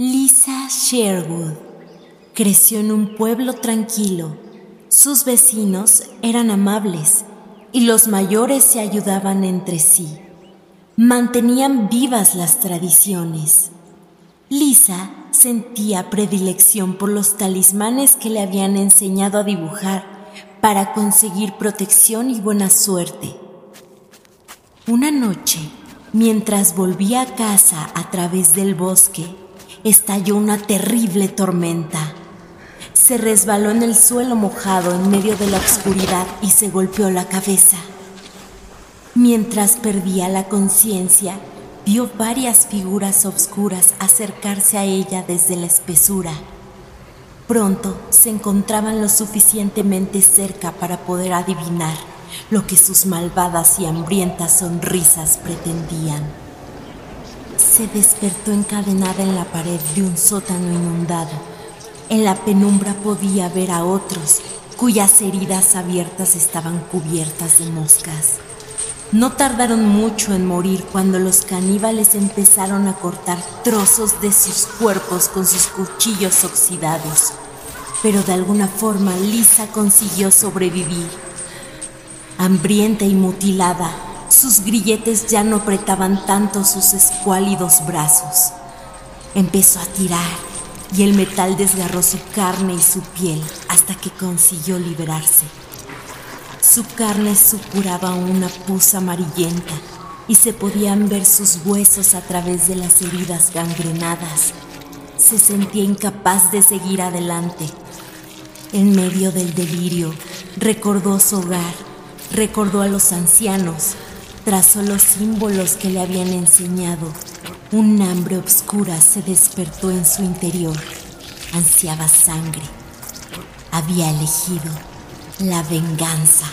Lisa Sherwood creció en un pueblo tranquilo. Sus vecinos eran amables y los mayores se ayudaban entre sí. Mantenían vivas las tradiciones. Lisa sentía predilección por los talismanes que le habían enseñado a dibujar para conseguir protección y buena suerte. Una noche, mientras volvía a casa a través del bosque, estalló una terrible tormenta. Se resbaló en el suelo mojado en medio de la oscuridad y se golpeó la cabeza. Mientras perdía la conciencia, vio varias figuras oscuras acercarse a ella desde la espesura. Pronto se encontraban lo suficientemente cerca para poder adivinar lo que sus malvadas y hambrientas sonrisas pretendían se despertó encadenada en la pared de un sótano inundado. En la penumbra podía ver a otros cuyas heridas abiertas estaban cubiertas de moscas. No tardaron mucho en morir cuando los caníbales empezaron a cortar trozos de sus cuerpos con sus cuchillos oxidados. Pero de alguna forma Lisa consiguió sobrevivir. Hambrienta y mutilada, sus grilletes ya no apretaban tanto sus escuálidos brazos. Empezó a tirar y el metal desgarró su carne y su piel hasta que consiguió liberarse. Su carne supuraba una pus amarillenta y se podían ver sus huesos a través de las heridas gangrenadas. Se sentía incapaz de seguir adelante. En medio del delirio, recordó su hogar, recordó a los ancianos, Trazó los símbolos que le habían enseñado. Un hambre oscura se despertó en su interior. Ansiaba sangre. Había elegido la venganza.